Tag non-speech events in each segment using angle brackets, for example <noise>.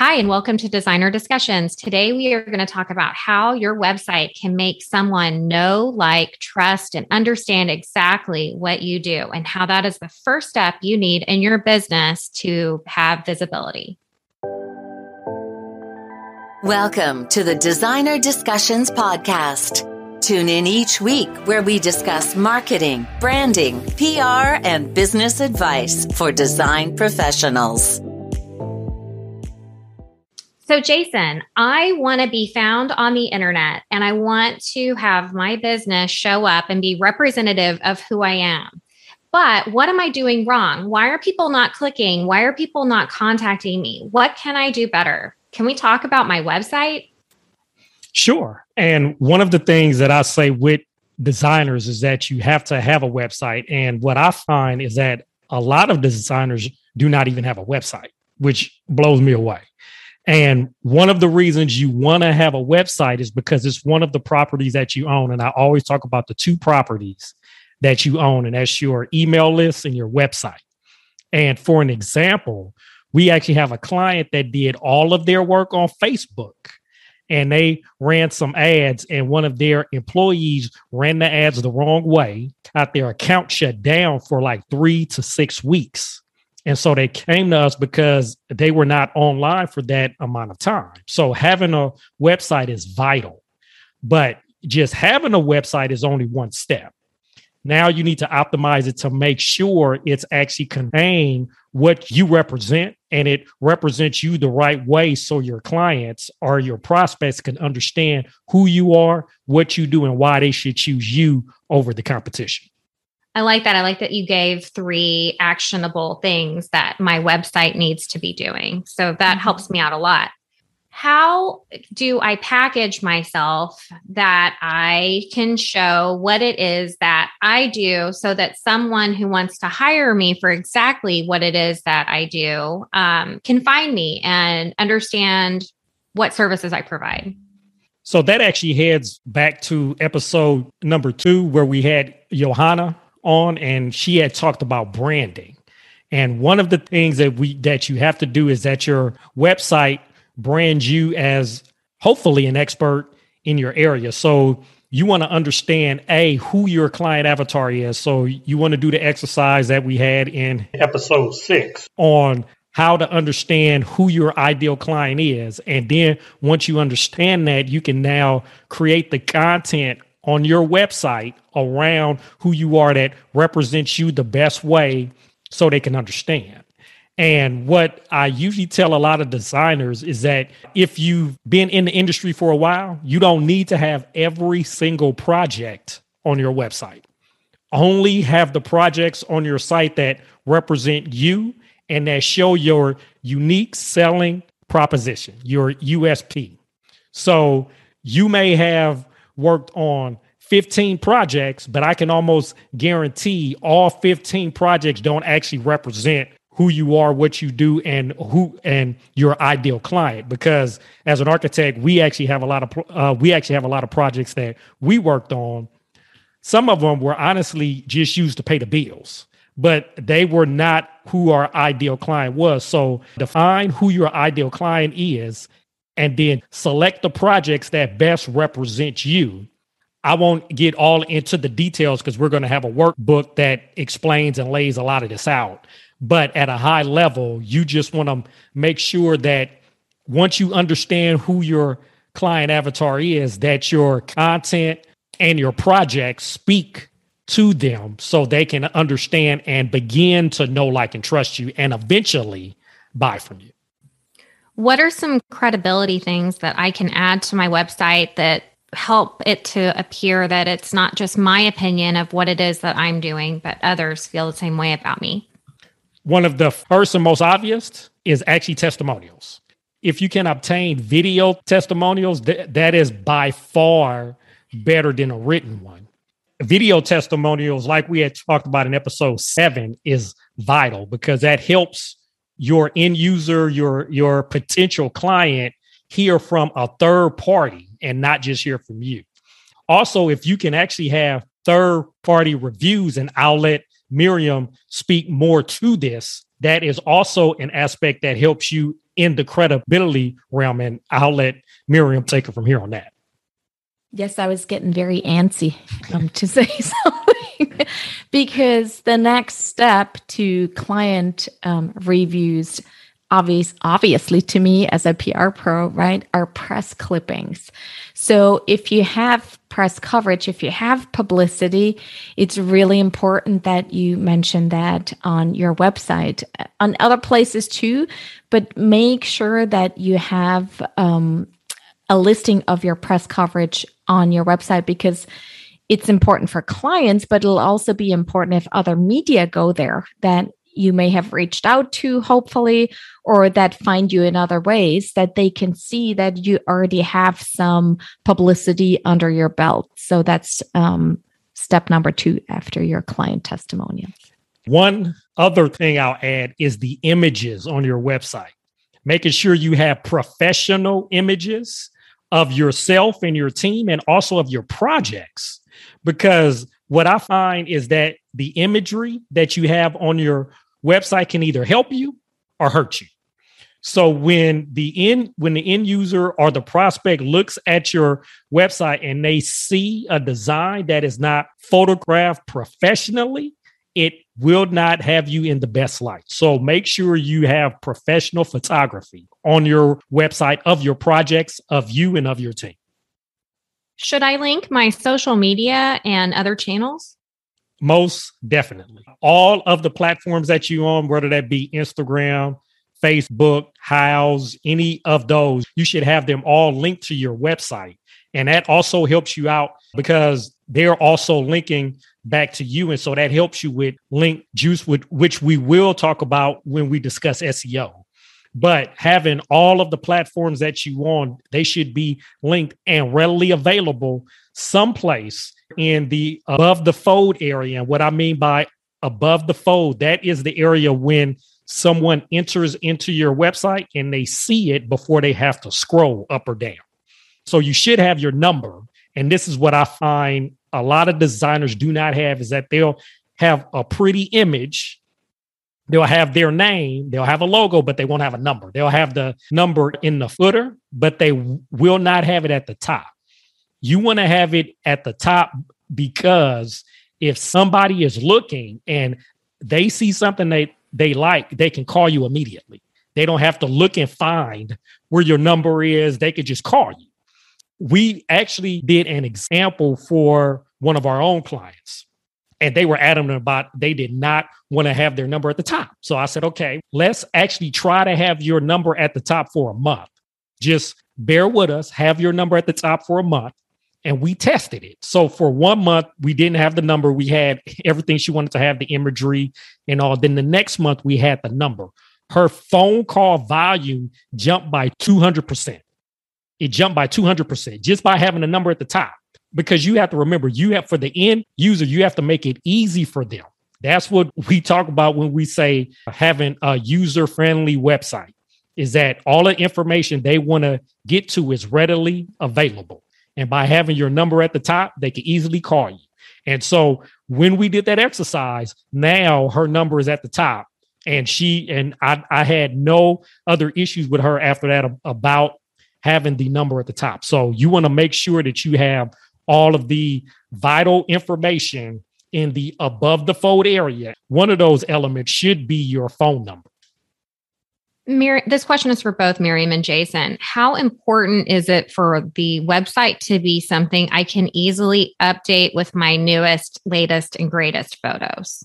Hi, and welcome to Designer Discussions. Today, we are going to talk about how your website can make someone know, like, trust, and understand exactly what you do, and how that is the first step you need in your business to have visibility. Welcome to the Designer Discussions Podcast. Tune in each week where we discuss marketing, branding, PR, and business advice for design professionals. So, Jason, I want to be found on the internet and I want to have my business show up and be representative of who I am. But what am I doing wrong? Why are people not clicking? Why are people not contacting me? What can I do better? Can we talk about my website? Sure. And one of the things that I say with designers is that you have to have a website. And what I find is that a lot of designers do not even have a website, which blows me away. And one of the reasons you want to have a website is because it's one of the properties that you own. And I always talk about the two properties that you own, and that's your email list and your website. And for an example, we actually have a client that did all of their work on Facebook and they ran some ads and one of their employees ran the ads the wrong way got their account shut down for like three to six weeks and so they came to us because they were not online for that amount of time. So having a website is vital, but just having a website is only one step. Now you need to optimize it to make sure it's actually conveying what you represent and it represents you the right way so your clients or your prospects can understand who you are, what you do, and why they should choose you over the competition. I like that. I like that you gave three actionable things that my website needs to be doing. So that mm-hmm. helps me out a lot. How do I package myself that I can show what it is that I do so that someone who wants to hire me for exactly what it is that I do um, can find me and understand what services I provide? So that actually heads back to episode number two, where we had Johanna on and she had talked about branding. And one of the things that we that you have to do is that your website brands you as hopefully an expert in your area. So you want to understand a who your client avatar is. So you want to do the exercise that we had in episode 6 on how to understand who your ideal client is. And then once you understand that, you can now create the content on your website around who you are that represents you the best way so they can understand. And what I usually tell a lot of designers is that if you've been in the industry for a while, you don't need to have every single project on your website. Only have the projects on your site that represent you and that show your unique selling proposition, your USP. So you may have worked on 15 projects, but I can almost guarantee all 15 projects don't actually represent who you are, what you do, and who and your ideal client. Because as an architect, we actually have a lot of uh, we actually have a lot of projects that we worked on. Some of them were honestly just used to pay the bills, but they were not who our ideal client was. So define who your ideal client is, and then select the projects that best represent you I won't get all into the details because we're going to have a workbook that explains and lays a lot of this out. But at a high level, you just want to make sure that once you understand who your client avatar is, that your content and your projects speak to them so they can understand and begin to know, like, and trust you and eventually buy from you. What are some credibility things that I can add to my website that help it to appear that it's not just my opinion of what it is that I'm doing, but others feel the same way about me. One of the first and most obvious is actually testimonials. If you can obtain video testimonials, th- that is by far better than a written one. Video testimonials, like we had talked about in episode seven, is vital because that helps your end user, your your potential client hear from a third party and not just hear from you. Also, if you can actually have third party reviews, and I'll let Miriam speak more to this. That is also an aspect that helps you in the credibility realm. And I'll let Miriam take it from here on that. Yes, I was getting very antsy um, to say <laughs> something <laughs> because the next step to client um, reviews obvious obviously to me as a PR pro, right, are press clippings. So if you have press coverage, if you have publicity, it's really important that you mention that on your website, on other places too, but make sure that you have um, a listing of your press coverage on your website because it's important for clients, but it'll also be important if other media go there that you may have reached out to, hopefully, or that find you in other ways that they can see that you already have some publicity under your belt. So that's um, step number two after your client testimonial. One other thing I'll add is the images on your website, making sure you have professional images of yourself and your team and also of your projects. Because what I find is that the imagery that you have on your website can either help you or hurt you. So when the end when the end user or the prospect looks at your website and they see a design that is not photographed professionally, it will not have you in the best light. So make sure you have professional photography on your website of your projects, of you and of your team. Should I link my social media and other channels? Most definitely. All of the platforms that you on, whether that be Instagram, Facebook, Houzz, any of those, you should have them all linked to your website. And that also helps you out because they're also linking back to you. And so that helps you with link juice, which we will talk about when we discuss SEO. But having all of the platforms that you want, they should be linked and readily available someplace in the above the fold area. And what I mean by above the fold, that is the area when someone enters into your website and they see it before they have to scroll up or down. So you should have your number. And this is what I find a lot of designers do not have is that they'll have a pretty image They'll have their name, they'll have a logo, but they won't have a number. They'll have the number in the footer, but they will not have it at the top. You want to have it at the top because if somebody is looking and they see something they, they like, they can call you immediately. They don't have to look and find where your number is. They could just call you. We actually did an example for one of our own clients and they were adamant about they did not want to have their number at the top. So I said, okay, let's actually try to have your number at the top for a month. Just bear with us, have your number at the top for a month. And we tested it. So for one month, we didn't have the number. We had everything she wanted to have, the imagery and all. Then the next month, we had the number. Her phone call volume jumped by 200%. It jumped by 200% just by having a number at the top because you have to remember you have for the end user you have to make it easy for them. That's what <laughs> we talk about when we say having a user friendly website is that all the information they want to get to is readily available. And by having your number at the top they can easily call you. And so when we did that exercise now her number is at the top. And she and I, I had no other issues with her after that about having the number at the top. So you want to make sure that you have all of the vital information in the above the fold area. One of those elements should be your phone number. Mir- this question is for both Miriam and Jason. How important is it for the website to be something I can easily update with my newest, latest, and greatest photos?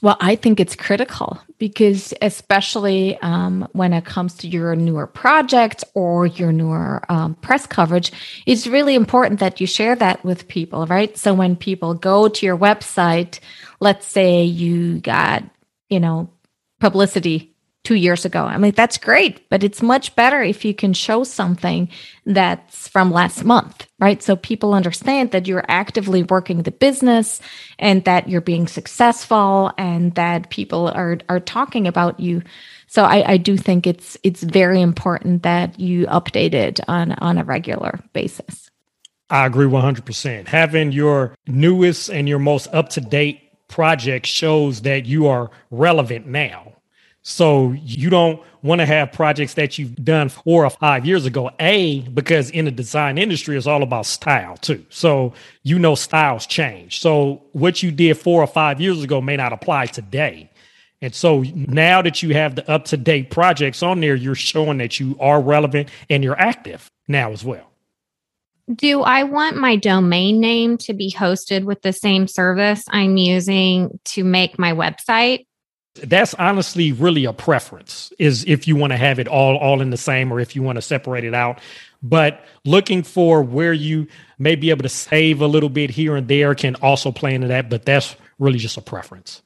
Well, I think it's critical because, especially um, when it comes to your newer project or your newer um, press coverage, it's really important that you share that with people, right? So when people go to your website, let's say you got, you know, publicity two years ago. I mean, that's great, but it's much better if you can show something that's from last month, right? So people understand that you're actively working the business and that you're being successful and that people are, are talking about you. So I, I do think it's it's very important that you update it on, on a regular basis. I agree 100%. Having your newest and your most up to date project shows that you are relevant now. So you don't want to have projects that you've done four or five years ago. A, because in the design industry, it's all about style too. So you know styles change. So what you did four or five years ago may not apply today. And so now that you have the up to date projects on there, you're showing that you are relevant and you're active now as well. Do I want my domain name to be hosted with the same service I'm using to make my website? That's honestly really a preference is if you want to have it all all in the same or if you want to separate it out. But looking for where you may be able to save a little bit here and there can also play into that, but that's really just a preference.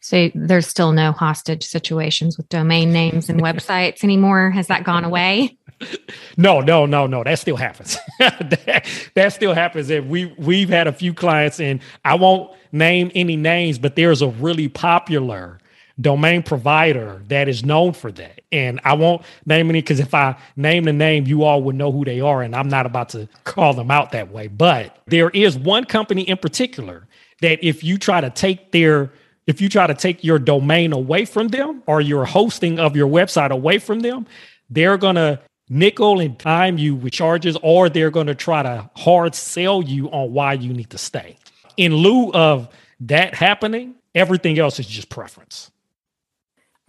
So there's still no hostage situations with domain names and websites anymore. Has that gone away? <laughs> no, no, no, no. That still happens. <laughs> that, that, still happens. And we we've had a few clients, and I won't name any names, but there's a really popular domain provider that is known for that. And I won't name any because if I name the name, you all would know who they are, and I'm not about to call them out that way. But there is one company in particular that if you try to take their if you try to take your domain away from them or your hosting of your website away from them, they're going to nickel and dime you with charges, or they're going to try to hard sell you on why you need to stay. In lieu of that happening, everything else is just preference.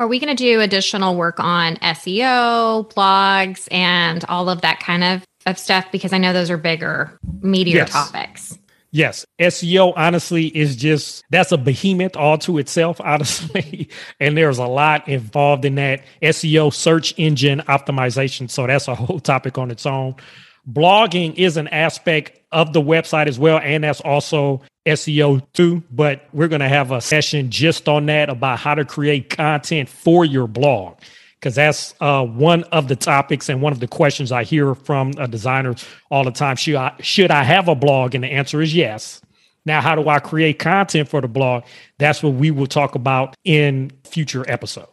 Are we going to do additional work on SEO, blogs, and all of that kind of, of stuff? Because I know those are bigger, meatier yes. topics. Yes, SEO honestly is just that's a behemoth all to itself, <laughs> honestly. and there's a lot involved in that SEO search engine optimization. So that's a whole topic on its own. Blogging is an aspect of the website as well, and that's also SEO too. But we're going to have a session just on that about how to create content for your blog because that's uh, one of the topics and one of the questions I hear from a designer all the time. Should I, should I have a blog? And the answer is yes. Now, how do I create content for the blog? That's what we will talk about in future episodes.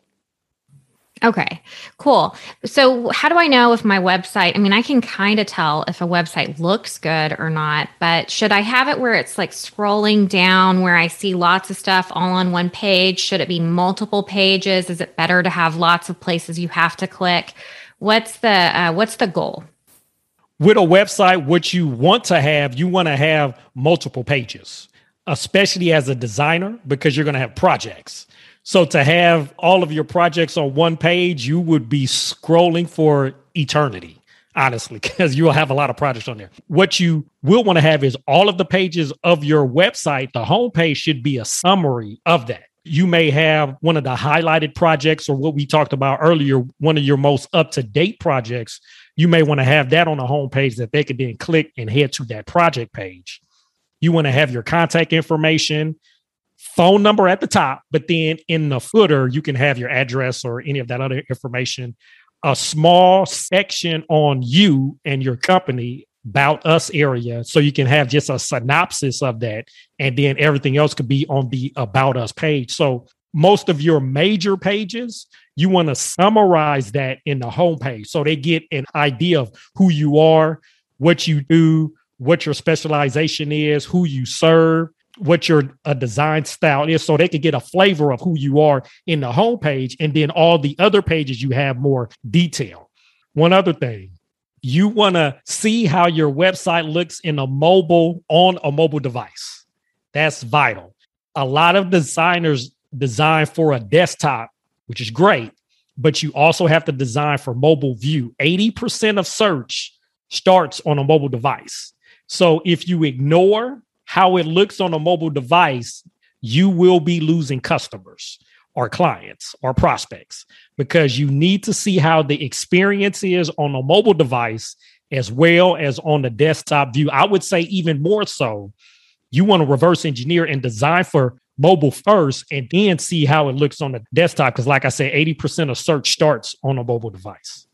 Okay, cool. So, how do I know if my website, I mean, I can kind of tell if a website looks good or not, but should I have it where it's like scrolling down where I see lots of stuff all on one page? Should it be multiple pages? Is it better to have lots of places you have to click? What's the uh, what's the goal? With a website, what you want to have, you want to have multiple pages, especially as a designer because you're going to have projects. So to have all of your projects on one page, you would be scrolling for eternity, honestly, <laughs> because you'll have a lot of projects on there. What you will want to have is all of the pages of your website. The homepage should be a summary of that. You may have one of the highlighted projects or what we talked about earlier, one of your most up to date projects. You may want to have that on the homepage that they could then click and head to that project page. You want to have your contact information, phone number at the top, but then in the footer, you can have your address or any of that other information. A small section on you and your company about us area. So you can have just a synopsis of that. And then everything else could be on the about us page. So most of your major pages, you want to summarize that in the homepage so they get an idea of who you are, what you do, what your specialization is, who you serve, what your a design style is so they could get a flavor of who you are in the homepage and then all the other pages you have more detail. One other thing you want to see how your website looks in a mobile on a mobile device. That's vital. A lot of designers design for a desktop which is great but you also have to design for mobile view. 80% of search starts on a mobile device. So if you ignore how it looks on a mobile device, you will be losing customers or clients or prospects because you need to see how the experience is on a mobile device as well as on the desktop view. I would say even more so, you want to reverse engineer and design for mobile first and then see how it looks on the desktop. Because, like I said, 80% of search starts on a mobile device.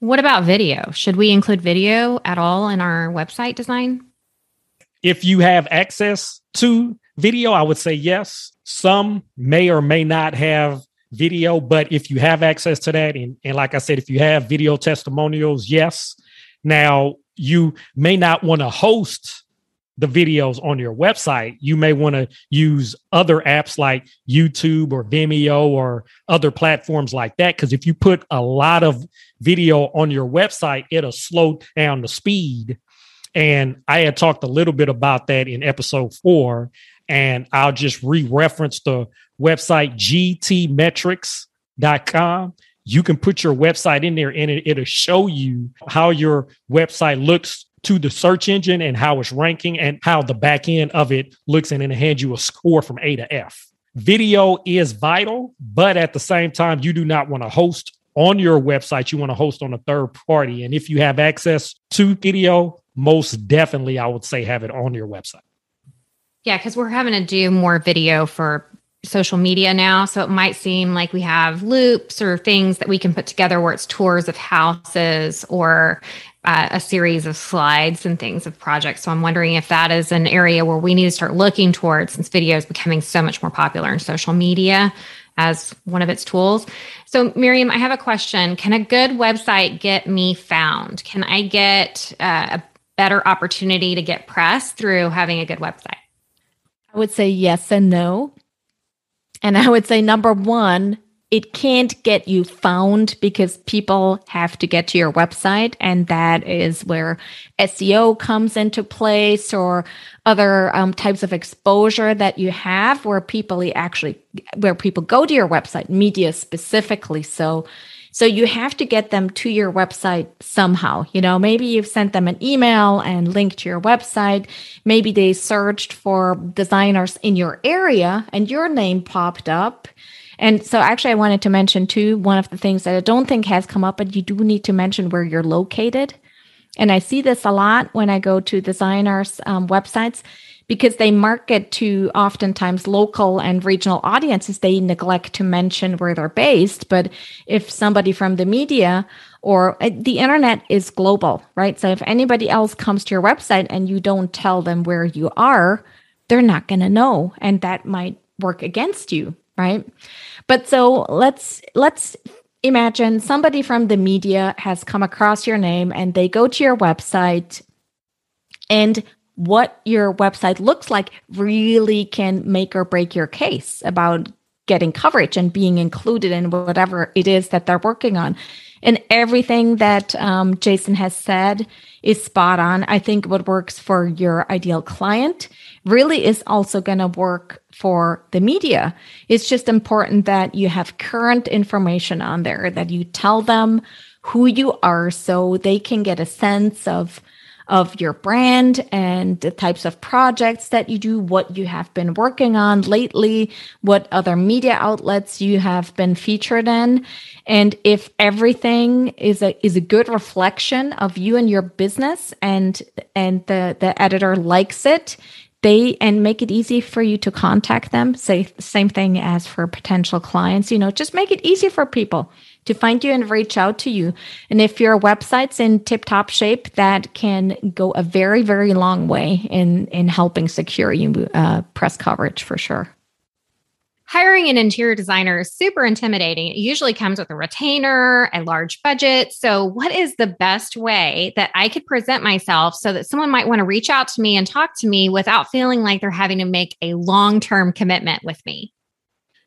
What about video? Should we include video at all in our website design? If you have access to video, I would say yes. Some may or may not have video, but if you have access to that, and, and like I said, if you have video testimonials, yes. Now, you may not want to host the videos on your website, you may want to use other apps like YouTube or Vimeo or other platforms like that. Because if you put a lot of video on your website, it'll slow down the speed. And I had talked a little bit about that in episode four. And I'll just re reference the website gtmetrix.com you can put your website in there and it, it'll show you how your website looks to the search engine and how it's ranking and how the back end of it looks and it'll hand you a score from A to F. Video is vital, but at the same time, you do not want to host on your website. You want to host on a third party. And if you have access to video, most definitely, I would say have it on your website. Yeah, because we're having to do more video for social media now. So it might seem like we have loops or things that we can put together where it's tours of houses or uh, a series of slides and things of projects. So I'm wondering if that is an area where we need to start looking towards since video is becoming so much more popular in social media as one of its tools. So, Miriam, I have a question. Can a good website get me found? Can I get uh, a better opportunity to get press through having a good website? I would say yes and no. And I would say number one, it can't get you found because people have to get to your website. And that is where SEO comes into place or other um, types of exposure that you have where people actually, where people go to your website, media specifically. So, so you have to get them to your website somehow. You know, maybe you've sent them an email and linked to your website. Maybe they searched for designers in your area and your name popped up. And so actually I wanted to mention too, one of the things that I don't think has come up, but you do need to mention where you're located. And I see this a lot when I go to designers' um, websites because they market to oftentimes local and regional audiences, they neglect to mention where they're based. But if somebody from the media or uh, the internet is global, right? So if anybody else comes to your website and you don't tell them where you are, they're not going to know. And that might work against you, right? But so let's, let's imagine somebody from the media has come across your name and they go to your website and what your website looks like really can make or break your case about getting coverage and being included in whatever it is that they're working on. And everything that um, Jason has said is spot on. I think what works for your ideal client really is also going to work for the media. It's just important that you have current information on there, that you tell them who you are so they can get a sense of of your brand and the types of projects that you do, what you have been working on lately, what other media outlets you have been featured in. And if everything is a is a good reflection of you and your business and and the, the editor likes it, they and make it easy for you to contact them. Say same thing as for potential clients, you know, just make it easy for people to find you and reach out to you. And if your website's in tip top shape, that can go a very, very long way in, in helping secure you uh, press coverage for sure. Hiring an interior designer is super intimidating. It usually comes with a retainer, a large budget. So, what is the best way that I could present myself so that someone might want to reach out to me and talk to me without feeling like they're having to make a long term commitment with me?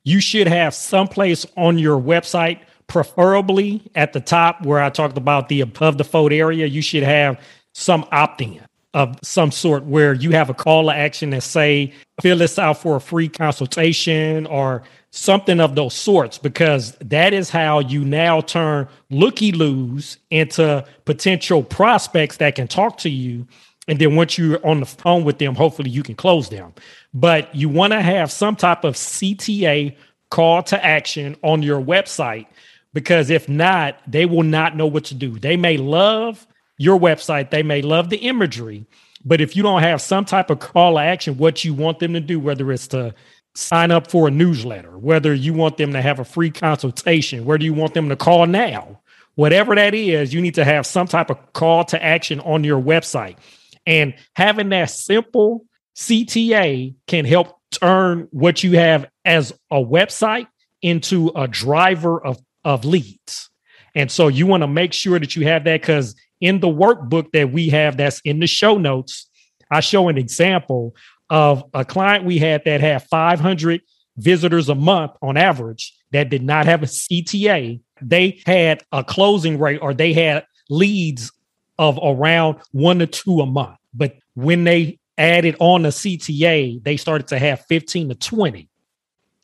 You should have someplace on your website preferably at the top where I talked about the above the fold area, you should have some opt-in of some sort where you have a call to action that say, fill this out for a free consultation or something of those sorts, because that is how you now turn looky loos into potential prospects that can talk to you. And then once you're on the phone with them, hopefully you can close them. But you want to have some type of CTA call to action on your website because if not, they will not know what to do. They may love your website, they may love the imagery, but if you don't have some type of call to action, what you want them to do, whether it's to sign up for a newsletter, whether you want them to have a free consultation, whether you want them to call now, whatever that is, you need to have some type of call to action on your website. And having that simple CTA can help turn what you have as a website into a driver of of leads. And so you want to make sure that you have that because in the workbook that we have that's in the show notes, I show an example of a client we had that had 500 visitors a month on average that did not have a CTA. They had a closing rate or they had leads of around one to two a month. But when they added on the CTA, they started to have 15 to 20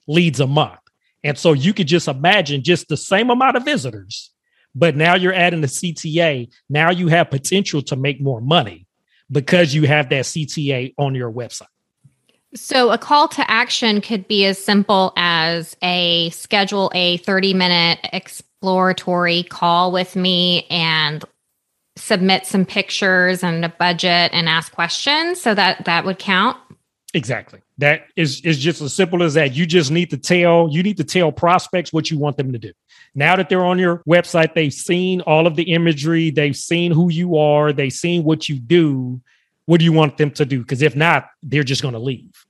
leads a month. And so you could just imagine just the same amount of visitors, but now you're adding the CTA. Now you have potential to make more money because you have that CTA on your website. So a call to action could be as simple as a schedule a 30 minute exploratory call with me and submit some pictures and a budget and ask questions so that that would count. Exactly. That is is just as simple as that. You just need to tell you need to tell prospects what you want them to do. Now that they're on your website, they've seen all of the imagery, they've seen who you are, they've seen what you do. What do you want them to do? Because if not, they're just going to leave.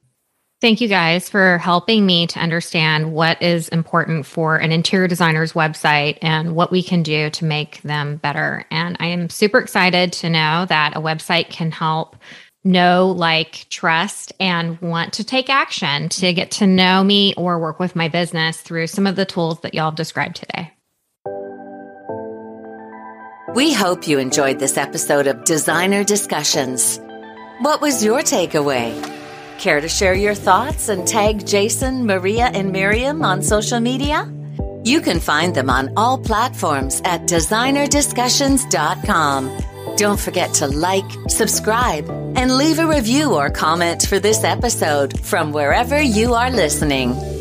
Thank you guys for helping me to understand what is important for an interior designer's website and what we can do to make them better. And I am super excited to know that a website can help know, like, trust, and want to take action to mm-hmm. get to know me or work with my business through some of the tools that y'all have described today. We hope you enjoyed this episode of Designer Discussions. What was your takeaway? Care to share your thoughts and tag Jason, Maria, and Miriam on social media? You can find them on all platforms at designerdiscussions.com. Don't forget to like, subscribe, and leave a review or comment for this episode from wherever you are listening.